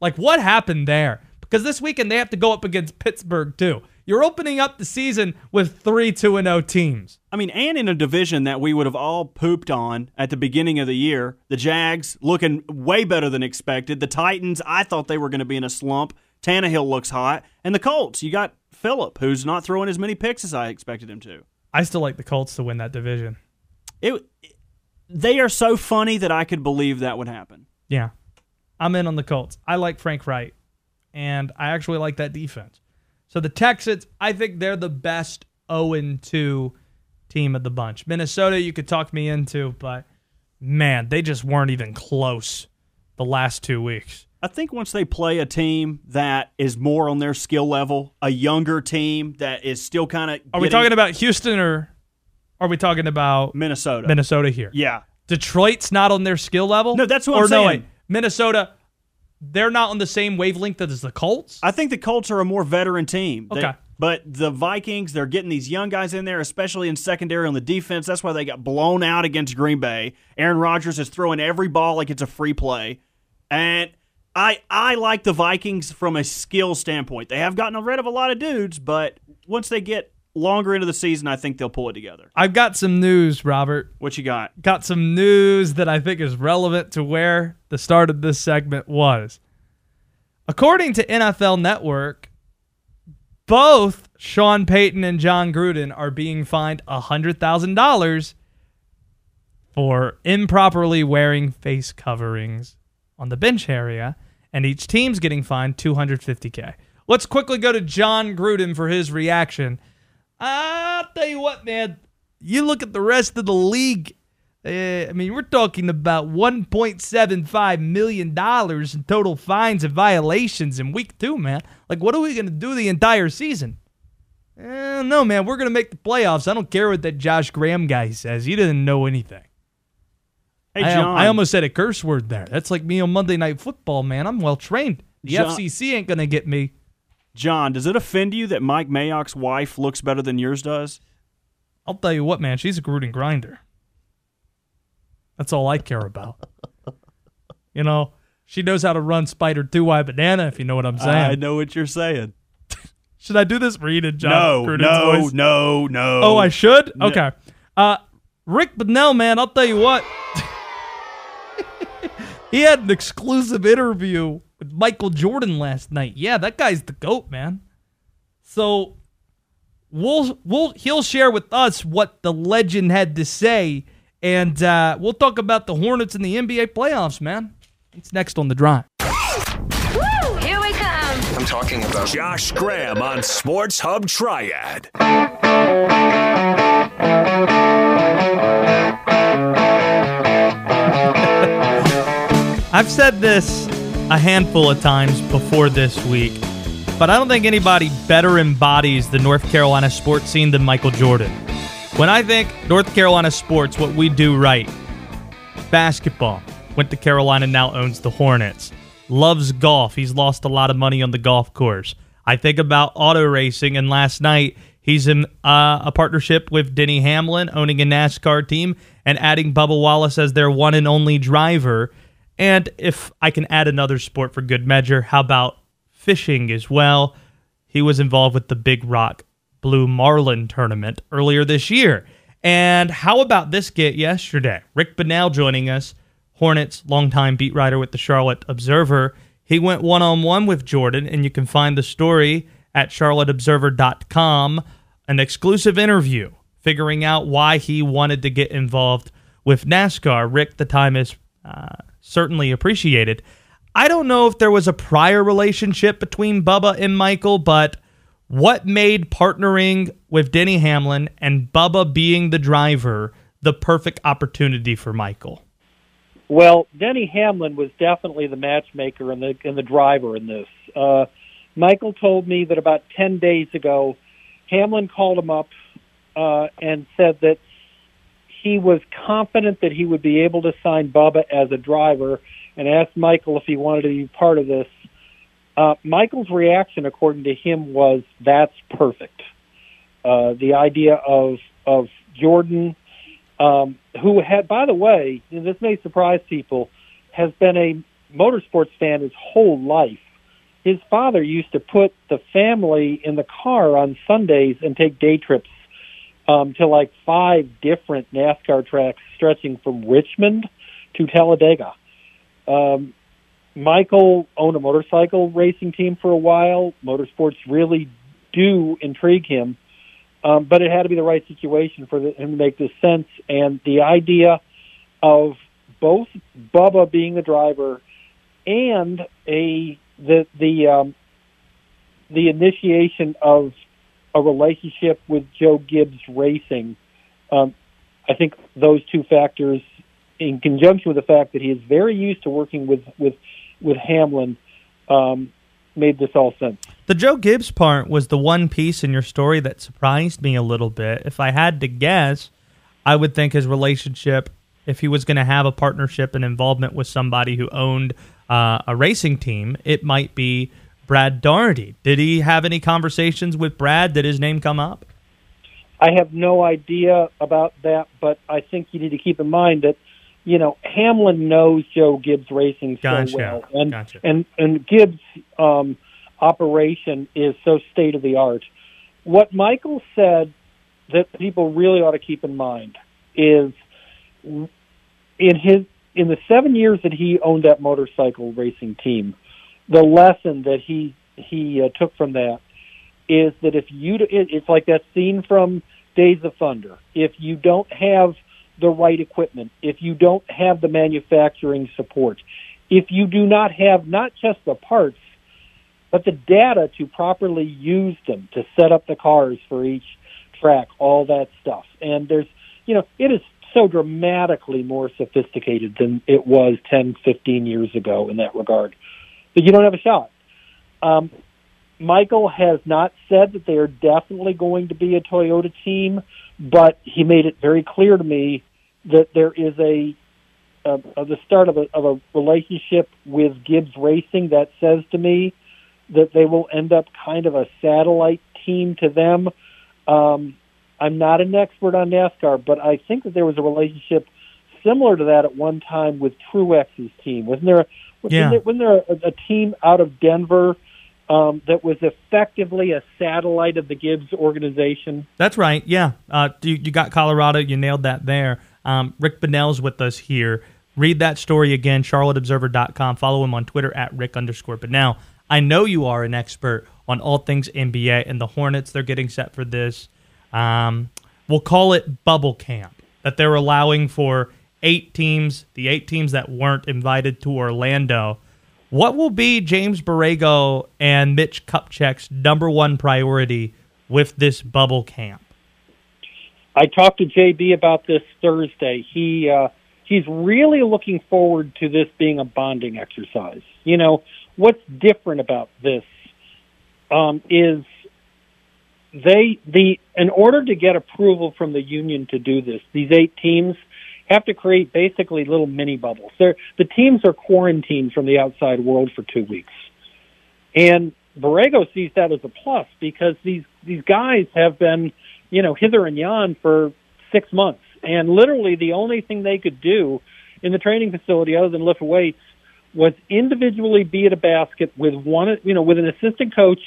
Like, what happened there? Because this weekend they have to go up against Pittsburgh, too. You're opening up the season with three 2 0 teams. I mean, and in a division that we would have all pooped on at the beginning of the year, the Jags looking way better than expected. The Titans, I thought they were going to be in a slump. Tannehill looks hot, and the Colts, you got Philip, who's not throwing as many picks as I expected him to. I still like the Colts to win that division. It, they are so funny that I could believe that would happen. Yeah. I'm in on the Colts. I like Frank Reich, and I actually like that defense. So the Texans, I think they're the best 0 2 team of the bunch. Minnesota, you could talk me into, but man, they just weren't even close the last two weeks. I think once they play a team that is more on their skill level, a younger team that is still kind of. Are we talking about Houston or are we talking about Minnesota? Minnesota here? Yeah. Detroit's not on their skill level? No, that's what or I'm no, saying. wait. Minnesota, they're not on the same wavelength as the Colts? I think the Colts are a more veteran team. They- Okay. but the Vikings, they're getting these young guys in there, especially in secondary on the defense. That's why they got blown out against Green Bay. Aaron Rodgers is throwing every ball like it's a free play. And I I like the Vikings from a skill standpoint. They have gotten rid of a lot of dudes, but once they get longer into the season, I think they'll pull it together. I've got some news, Robert. What you got? got some news that I think is relevant to where the start of this segment was. According to NFL Network, both Sean Payton and Jon Gruden are being fined $100,000 for improperly wearing face coverings on the bench area, and each team's getting fined 250k. Let's quickly go to Jon Gruden for his reaction. I'll tell you what, man. You look at the rest of the league. Uh, I mean, we're talking about 1.75 million dollars in total fines and violations in week two, man. Like, what are we gonna do the entire season? Eh, no, man. We're gonna make the playoffs. I don't care what that Josh Graham guy says. He didn't know anything. Hey, I, John. I almost said a curse word there. That's like me on Monday Night Football, man. I'm well trained. The John- FCC ain't gonna get me. John, does it offend you that Mike Mayock's wife looks better than yours does? I'll tell you what, man. She's a Gruden grinder. That's all I care about. you know, she knows how to run Spider Two Y Banana. If you know what I'm saying. I know what you're saying. (laughs) Should I do this? Read it, John. no, Gruden's no, voice? no, no. Oh, I should. No. Okay. Uh, Rick Bonnell, man. I'll tell you what. (laughs) he had an exclusive interview with Michael Jordan last night. Yeah, that guy's the goat, man. So we'll we'll he'll share with us what the legend had to say, and uh, we'll talk about the Hornets in the NBA playoffs, man. It's next on the drive. Woo! Here we come. I'm talking about Josh Graham on Sports Hub Triad. (laughs) I've said this a handful of times before this week, but I don't think anybody better embodies the North Carolina sports scene than Michael Jordan. When I think North Carolina sports, what we do right basketball. Went to Carolina, now owns the Hornets. Loves golf. He's lost a lot of money on the golf course. I think about auto racing, and last night he's in uh, a partnership with Denny Hamlin, owning a NASCAR team, and adding Bubba Wallace as their one and only driver. And if I can add another sport for good measure, how about fishing as well? He was involved with the Big Rock Blue Marlin tournament earlier this year. And how about this get yesterday? Rick Bonnell joining us, Hornets longtime beat writer with the Charlotte Observer. He went one on one with Jordan, and you can find the story at charlotteobserver.com. An exclusive interview figuring out why he wanted to get involved with NASCAR. Rick, the time is uh, certainly appreciated. I don't know if there was a prior relationship between Bubba and Michael, but what made partnering with Denny Hamlin and Bubba being the driver the perfect opportunity for Michael? Well, Denny Hamlin was definitely the matchmaker and the and the driver in this. Uh, Michael told me that about ten days ago, Hamlin called him up uh, and said that he was confident that he would be able to sign Bubba as a driver, and asked Michael if he wanted to be part of this. Uh, Michael's reaction, according to him, was that's perfect. Uh, the idea of of Jordan um, who had, by the way, and this may surprise people, has been a motorsports fan his whole life. His father used to put the family in the car on Sundays and take day trips um, to like five different NASCAR tracks stretching from Richmond to Talladega. Um, Michael owned a motorcycle racing team for a while. Motorsports really do intrigue him um, but it had to be the right situation for the, him to make this sense. And the idea of both Bubba being the driver and a the the um, the initiation of a relationship with Joe Gibbs Racing, um, I think those two factors, in conjunction with the fact that he is very used to working with with with Hamlin, um, made this all sense. The Joe Gibbs part was the one piece in your story that surprised me a little bit. If I had to guess, I would think his relationship, if he was going to have a partnership and involvement with somebody who owned uh, a racing team, it might be Brad Daugherty. Did he have any conversations with Brad? Did his name come up? I have no idea about that, but I think you need to keep in mind that you know Hamlin knows Joe Gibbs Racing so Gotcha. well, and Gotcha. and and Gibbs um, operation is so state of the art. What Michael said that people really ought to keep in mind is in his in the seven years that he owned that motorcycle racing team, the lesson that he he uh, took from that is that if you it, it's like that scene from Days of Thunder. If you don't have the right equipment, if you don't have the manufacturing support, if you do not have not just the parts, but the data to properly use them to set up the cars for each track, all that stuff. And there's, you know, it is so dramatically more sophisticated than it was 10, 15 years ago in that regard. But you don't have a shot. Um, Michael has not said that they are definitely going to be a Toyota team, but he made it very clear to me that there is a the start of a, of a relationship with Gibbs Racing that says to me that they will end up kind of a satellite team to them. Um, I'm not an expert on NASCAR, but I think that there was a relationship similar to that at one time with Truex's team. Wasn't there? Wasn't Yeah. there, wasn't there a, a team out of Denver um, that was effectively a satellite of the Gibbs organization? That's right. Yeah. Uh, you, you got Colorado. You nailed that there. Um, Rick Bonnell's with us here. Read that story again, charlotteobserver.com. Follow him on Twitter at Rick underscore Bonnell. I know you are an expert on all things NBA and the Hornets. They're getting set for this. Um, we'll call it bubble camp that they're allowing for eight teams, the eight teams that weren't invited to Orlando. What will be James Borrego and Mitch Kupchak's number one priority with this bubble camp? I talked to JB about this Thursday. He uh, he's really looking forward to this being a bonding exercise. You know what's different about this um, is they the in order to get approval from the union to do this, these eight teams have to create basically little mini bubbles. They're, the teams are quarantined from the outside world for two weeks, and Borrego sees that as a plus because these these guys have been you know hither and yon for six months, and literally the only thing they could do in the training facility other than lift weights was individually be at a basket with one you know with an assistant coach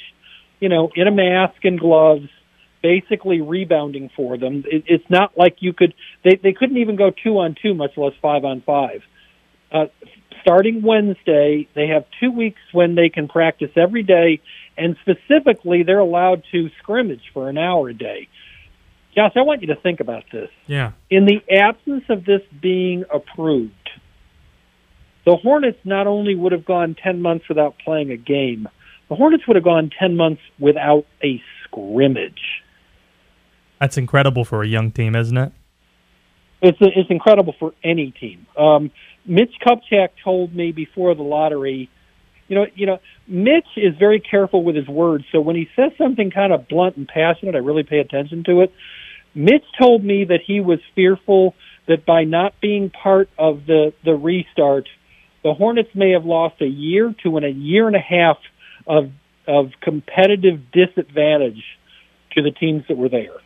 you know, in a mask and gloves, basically rebounding for them. It, it's not like you could, they, they couldn't even go two on two, much less five on five. Uh, starting Wednesday, they have two weeks when they can practice every day, and specifically, they're allowed to scrimmage for an hour a day. Josh, I want you to think about this. Yeah. In the absence of this being approved, the Hornets not only would have gone 10 months without playing a game, the Hornets would have gone 10 months without a scrimmage. That's incredible for a young team, isn't it? It's it's incredible for any team. Um, Mitch Kupchak told me before the lottery, you know, you know, Mitch is very careful with his words. So when he says something kind of blunt and passionate, I really pay attention to it. Mitch told me that he was fearful that by not being part of the the restart, the Hornets may have lost a year to an, a year and a half of of competitive disadvantage to the teams that were there.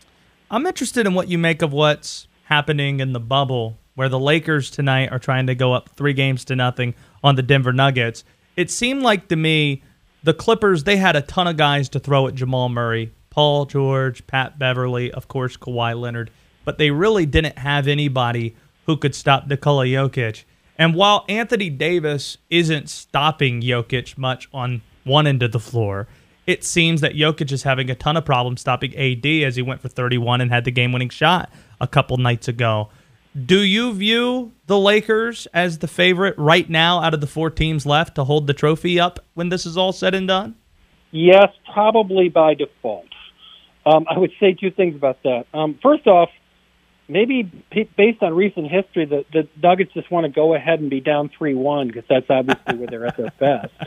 I'm interested in what you make of what's happening in the bubble, where the Lakers tonight are trying to go up three games to nothing on the Denver Nuggets. It seemed like to me the Clippers they had a ton of guys to throw at Jamal Murray, Paul George, Pat Beverley, of course Kawhi Leonard, but they really didn't have anybody who could stop Nikola Jokic. And while Anthony Davis isn't stopping Jokic much on one end of the floor, it seems that Jokic is having a ton of problems stopping AD as he went for 31 and had the game winning shot a couple nights ago. Do you view the Lakers as the favorite right now out of the four teams left to hold the trophy up when this is all said and done? Yes, probably by default. Um, I would say two things about that. Um, first off, maybe p- based on recent history, the, the Nuggets just want to go ahead and be down 3 1 because that's obviously where they're at their best. (laughs)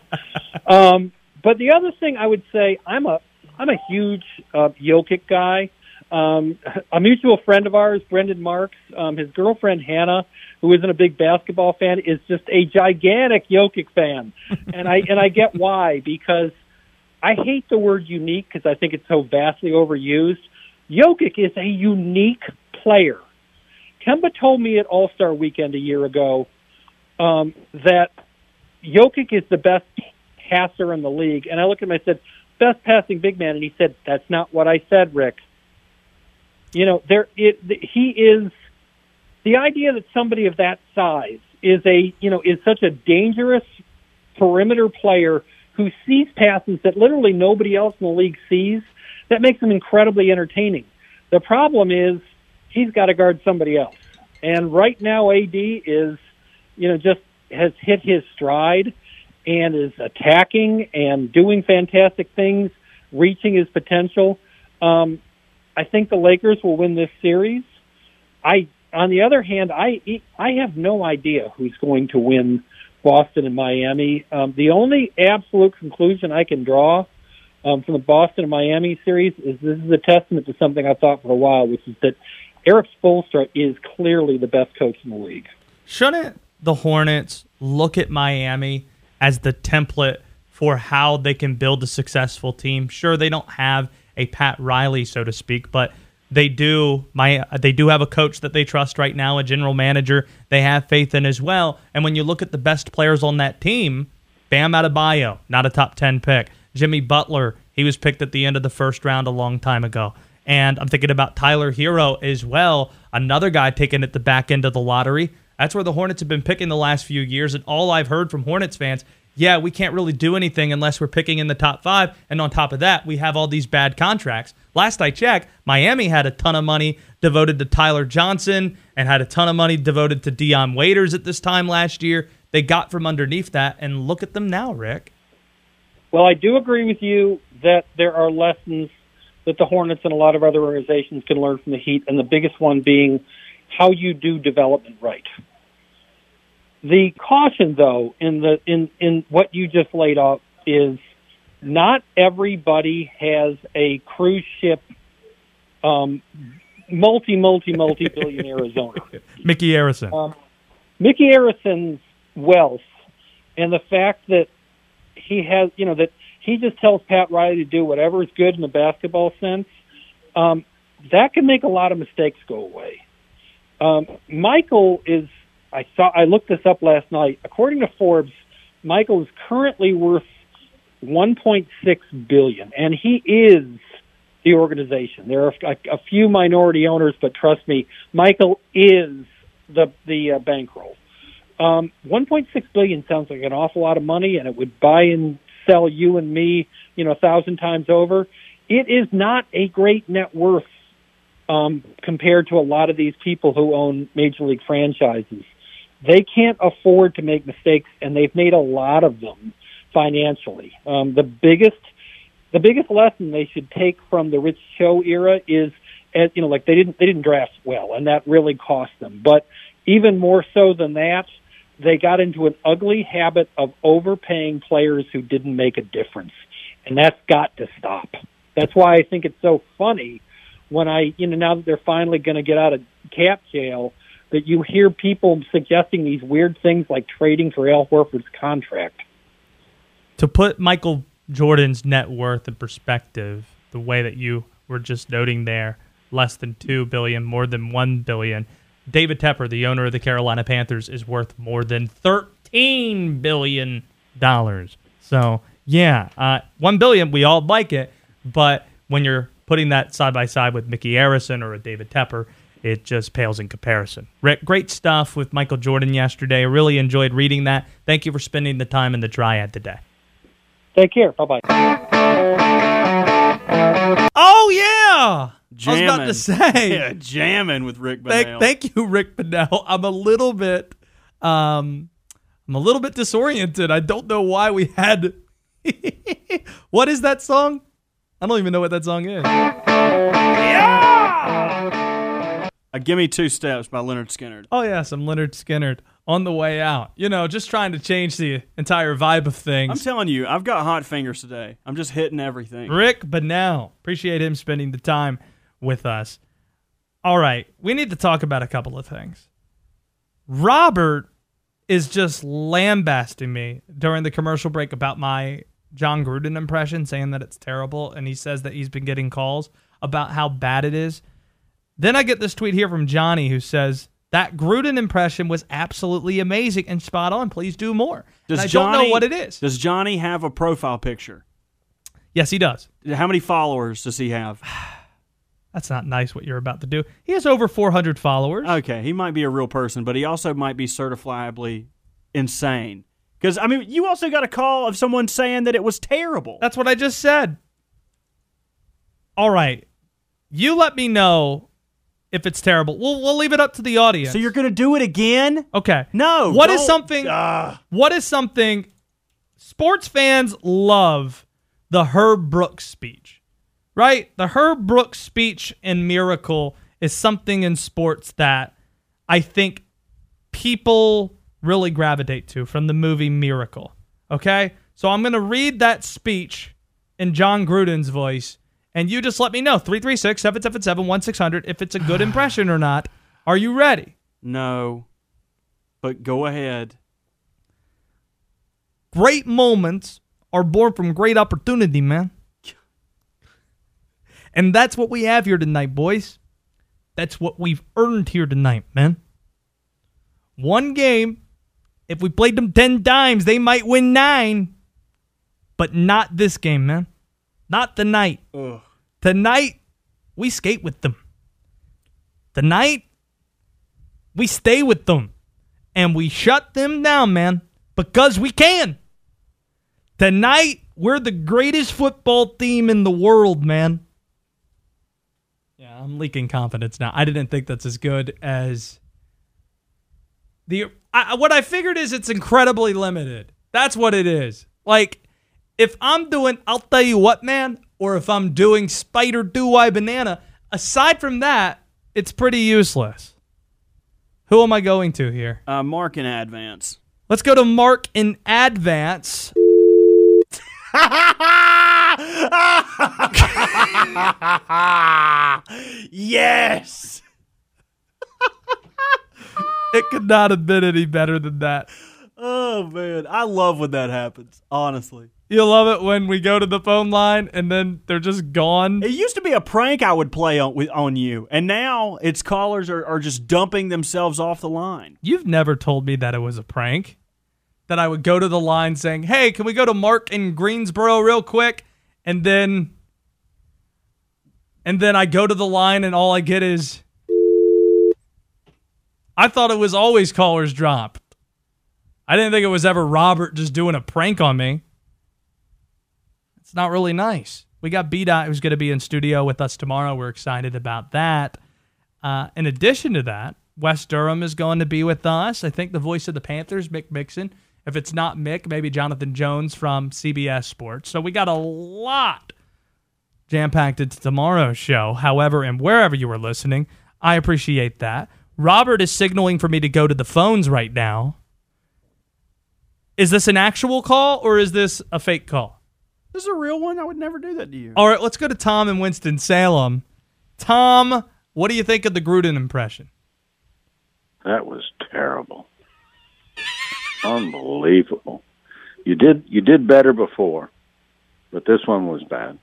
Um, but the other thing I would say, I'm a I'm a huge uh, Jokic guy. Um, (laughs) a mutual friend of ours, Brendan Marks, um, his girlfriend Hannah, who isn't a big basketball fan, is just a gigantic Jokic fan, (laughs) and I and I get why because I hate the word unique because I think it's so vastly overused. Jokic is a unique player. Kemba told me at All Star Weekend a year ago um, that Jokic is the best passer in the league, and I looked at him I said, "Best passing big man," and he said, "That's not what I said, Rick." You know, there it he is. The idea that somebody of that size is a you know is such a dangerous perimeter player who sees passes that literally nobody else in the league sees that makes him incredibly entertaining. The problem is he's got to guard somebody else, and right now AD is you know just has hit his stride and is attacking and doing fantastic things, reaching his potential. Um, I think the Lakers will win this series. I, on the other hand, I I have no idea who's going to win Boston and Miami. Um, the only absolute conclusion I can draw um, from the Boston and Miami series is this is a testament to something I've thought for a while, which is that Erik Spoelstra is clearly the best coach in the league. Shouldn't the Hornets look at Miami as the template for how they can build a successful team? Sure, they don't have a Pat Riley, so to speak, but they do my they do have a coach that they trust right now, a general manager they have faith in as well. And when you look at the best players on that team, Bam Adebayo, not a top ten pick. Jimmy Butler, he was picked at the end of the first round a long time ago. And I'm thinking about Tyler Herro as well, another guy taken at the back end of the lottery. That's where the Hornets have been picking the last few years. And all I've heard from Hornets fans, yeah, we can't really do anything unless we're picking in the top five. And on top of that, we have all these bad contracts. Last I checked, Miami had a ton of money devoted to Tyler Johnson and had a ton of money devoted to Dion Waiters at this time last year. They got from underneath that, and look at them now, Rick. Well, I do agree with you that there are lessons that the Hornets and a lot of other organizations can learn from the Heat, and the biggest one being how you do development right. The caution, though, in the in in what you just laid out is not everybody has a cruise ship, um, multi multi multi billionaire owner. (laughs) Micky Arison. Um, Micky Arison's wealth and the fact that he has, you know, that he just tells Pat Riley to do whatever is good in the basketball sense, um, that can make a lot of mistakes go away. Um, Michael is, I saw, I looked this up last night. According to Forbes, Michael is currently worth 1.6 billion, and he is the organization. There are a, a few minority owners, but trust me, Michael is the the uh, bankroll. Um, 1.6 billion sounds like an awful lot of money, and it would buy and sell you and me, you know, a thousand times over. It is not a great net worth um, compared to a lot of these people who own major league franchises. They can't afford to make mistakes, and they've made a lot of them financially. Um, the biggest, the biggest lesson they should take from the Rich Cho era is, as you know, like they didn't they didn't draft well, and that really cost them. But even more so than that, they got into an ugly habit of overpaying players who didn't make a difference. And that's got to stop. That's why I think it's so funny when I, you know, now that they're finally going to get out of cap jail, that you hear people suggesting these weird things like trading for Al Horford's contract. To put Michael Jordan's net worth in perspective, the way that you were just noting there, less than 2 billion, more than 1 billion David Tepper, the owner of the Carolina Panthers, is worth more than thirteen billion dollars. So yeah, uh, one billion. We all like it, but when you're putting that side by side with Micky Arison or a David Tepper, it just pales in comparison. Rick, great stuff with Michael Jordan yesterday. I really enjoyed reading that. Thank you for spending the time in the Triad today. Take care. Bye bye. Oh yeah. Jamming. I was about to say, (laughs) yeah, jamming with Rick Thank, thank you, Rick Bonnell. I'm a little bit, um, I'm a little bit disoriented. I don't know why we had. (laughs) what is that song? I don't even know what that song is. Yeah. Uh, Give me two steps by Lynyrd Skynyrd. Oh yeah, some Lynyrd Skynyrd on the way out. You know, just trying to change the entire vibe of things. I'm telling you, I've got hot fingers today. I'm just hitting everything. Rick Bonnell, appreciate him spending the time with us. All right, we need to talk about a couple of things. Robert is just lambasting me during the commercial break about my Jon Gruden impression, saying that it's terrible, and he says that he's been getting calls about how bad it is. Then I get this tweet here from Johnny who says that Gruden impression was absolutely amazing and spot on. Please do more. Does and I Johnny, don't know what it is. Does Johnny have a profile picture? Yes, he does. How many followers does he have? (sighs) That's not nice what you're about to do. He has over 400 followers. Okay, he might be a real person, but he also might be certifiably insane. Because, I mean, you also got a call of someone saying that it was terrible. That's what I just said. All right. You let me know if it's terrible. We'll we'll leave it up to the audience. So you're going to do it again? okay. No. What is something? Ah. What is something? Sports fans love the Herb Brooks speech, right? The Herb Brooks speech and Miracle is something in sports that I think people really gravitate to from the movie Miracle. Okay, so I'm gonna read that speech in Jon Gruden's voice, and you just let me know 336 777 1600 if it's a good (sighs) impression or not. Are you ready? No. But go ahead. great moments are born from great opportunity, man. And that's what we have here tonight, boys. That's what we've earned here tonight, man. One game, if we played them 10 times, they might win nine. But not this game, man. Not tonight. Ugh. Tonight, we skate with them. Tonight, we stay with them. And we shut them down, man, because we can. Tonight, we're the greatest football team in the world, man. Yeah, I'm leaking confidence now. I didn't think that's as good as the. I, what I figured is it's incredibly limited. That's what it is. Like, if I'm doing, I'll tell you what, man, or if I'm doing Spider Two Y Banana, aside from that, it's pretty useless. Who am I going to here? Uh, Mark in advance. Let's go to Mark in Advance. (laughs) yes. It could not have been any better than that. Oh man, I love when that happens. Honestly, You love it when we go to the phone line and then they're just gone. it used to be a prank I would play on with on you, and now its callers are, are just dumping themselves off the line. You've never told me that it was a prank. That I would go to the line saying, "Hey, can we go to Mark in Greensboro real quick?" And then and then I go to the line and all I get is I thought it was always callers dropped. I didn't think it was ever Robert just doing a prank on me. It's not really nice. We got B Dot who's going to be in studio with us tomorrow. We're excited about that. Uh, in addition to that, Wes Durham is going to be with us. I think the voice of the Panthers, Mick Mixon. If it's not Mick, maybe Jonathan Jones from CBS Sports. So we got a lot jam packed into tomorrow's show. However, and wherever you are listening, I appreciate that. Robert is signaling for me to go to the phones right now. Is this an actual call or is this a fake call? This is a real one. I would never do that to you. All right, let's go to Tom in Winston Salem. Tom, what do you think of the Gruden impression? That was terrible. Unbelievable. You did you did better before, but this one was bad.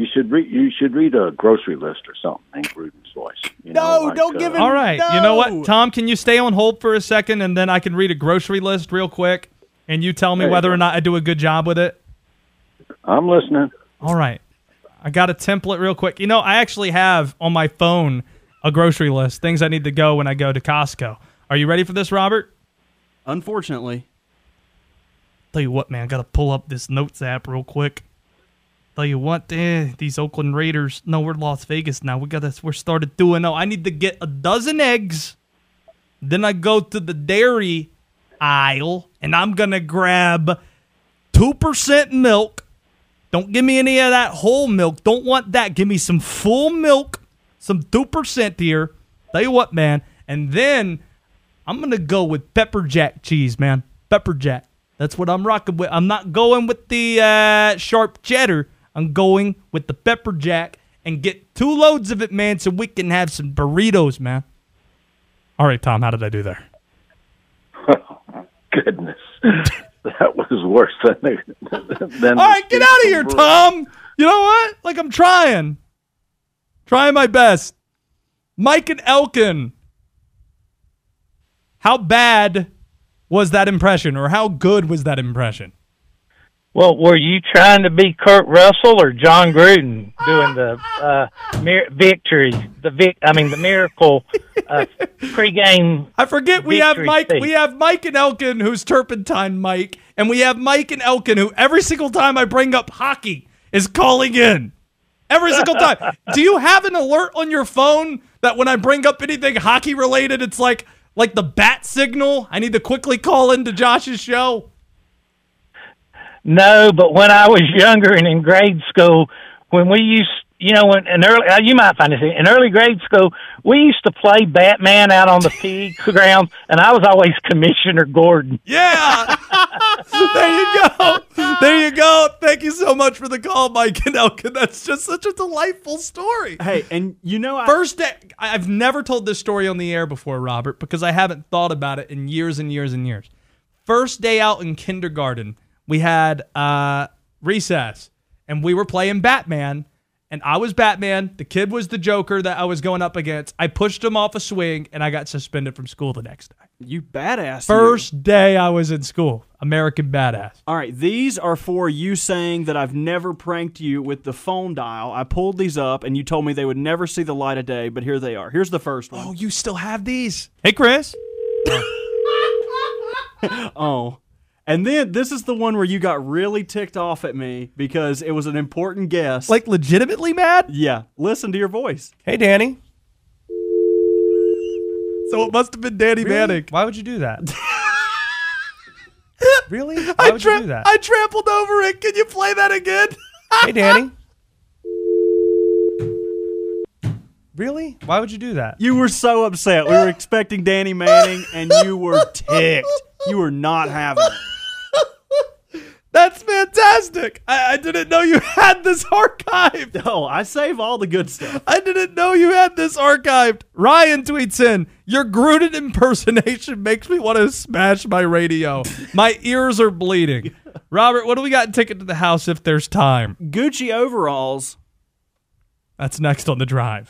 You should read you should read a grocery list or something in Gruden's voice. You No, know, like, don't uh, give him- All right, you know what, Tom? Can you stay on hold for a second and then I can read a grocery list real quick, and you tell me There whether or not I do a good job with it. I'm listening. All right, I got a template real quick. You know, I actually have on my phone a grocery list, things I need to go when I go to Costco. Are you ready for this, Robert? Unfortunately, Tell you what, man, I gotta pull up this notes app real quick. Tell you what, eh, these Oakland Raiders. No, we're Las Vegas now. We got this. we're started doing. No, I need to get a dozen eggs. Then I go to the dairy aisle and I'm gonna grab two percent milk. Don't give me any of that whole milk. Don't want that. Give me some full milk, some two percent here. Tell you what, man. And then I'm gonna go with pepper jack cheese, man. Pepper jack. That's what I'm rocking with. I'm not going with the uh, sharp cheddar. I'm going with the pepper jack and get two loads of it, man, so we can have some burritos, man. All right, Tom, how did I do there? (laughs) Goodness, that was worse than than. All right, get out of here, Tom. You know what? Like I'm trying, trying my best. Mike and Elkin. How bad was that impression, or how good was that impression? Well, were you trying to be Kurt Russell or Jon Gruden doing the uh, mir- victory? The vic- I mean, the miracle uh, pregame. I forget we have Mike. speech. We have Mike and Elkin, who's Turpentine Mike, and we have Mike and Elkin, who every single time I bring up hockey is calling in. Every single time. (laughs) Do you have an alert on your phone that when I bring up anything hockey related, it's like like the bat signal. I need to quickly call into Josh's show. No, but when I was younger and in grade school, when we used, you know, when in early, uh, you might find this in early grade school, we used to play Batman out on the PE (laughs) grounds, and I was always Commissioner Gordon. Yeah, (laughs) there you go, there you go. Thank you so much for the call, Mike and Elkin. That's just such a delightful story. Hey, and you know, I, First day, I've never told this story on the air before, Robert, because I haven't thought about it in years and years and years. First day out in kindergarten, we had uh, recess, and we were playing Batman, and I was Batman. The kid was the Joker that I was going up against. I pushed him off a swing, and I got suspended from school the next day. you badass. you. First day I was in school, American badass. All right, these are for you saying that I've never pranked you with the phone dial. I pulled these up and you told me they would never see the light of day, but here they are. Here's the first one. Oh, you still have these? Hey, Chris. (laughs) Oh. And then this is the one where you got really ticked off at me because it was an important guess. Like legitimately mad? yeah, listen to your voice. Hey, Danny. So it must have been Danny Manning. Why would you do that? (laughs) really? Why I, would you do that? I trampled over it. Can you play that again? (laughs) hey, Danny. Really? Why would you do that? You were so upset. We were expecting Danny Manning and you were (laughs) ticked. You were not having it. That's fantastic. I, I didn't know you (laughs) had this archived. No, I save all the good stuff. I didn't know you had this archived. Ryan tweets in, Your Gruden impersonation (laughs) makes me want to smash my radio. My ears are bleeding. (laughs) Robert, what do we got in Ticket to the House if there's time? Gucci overalls That's next on the drive.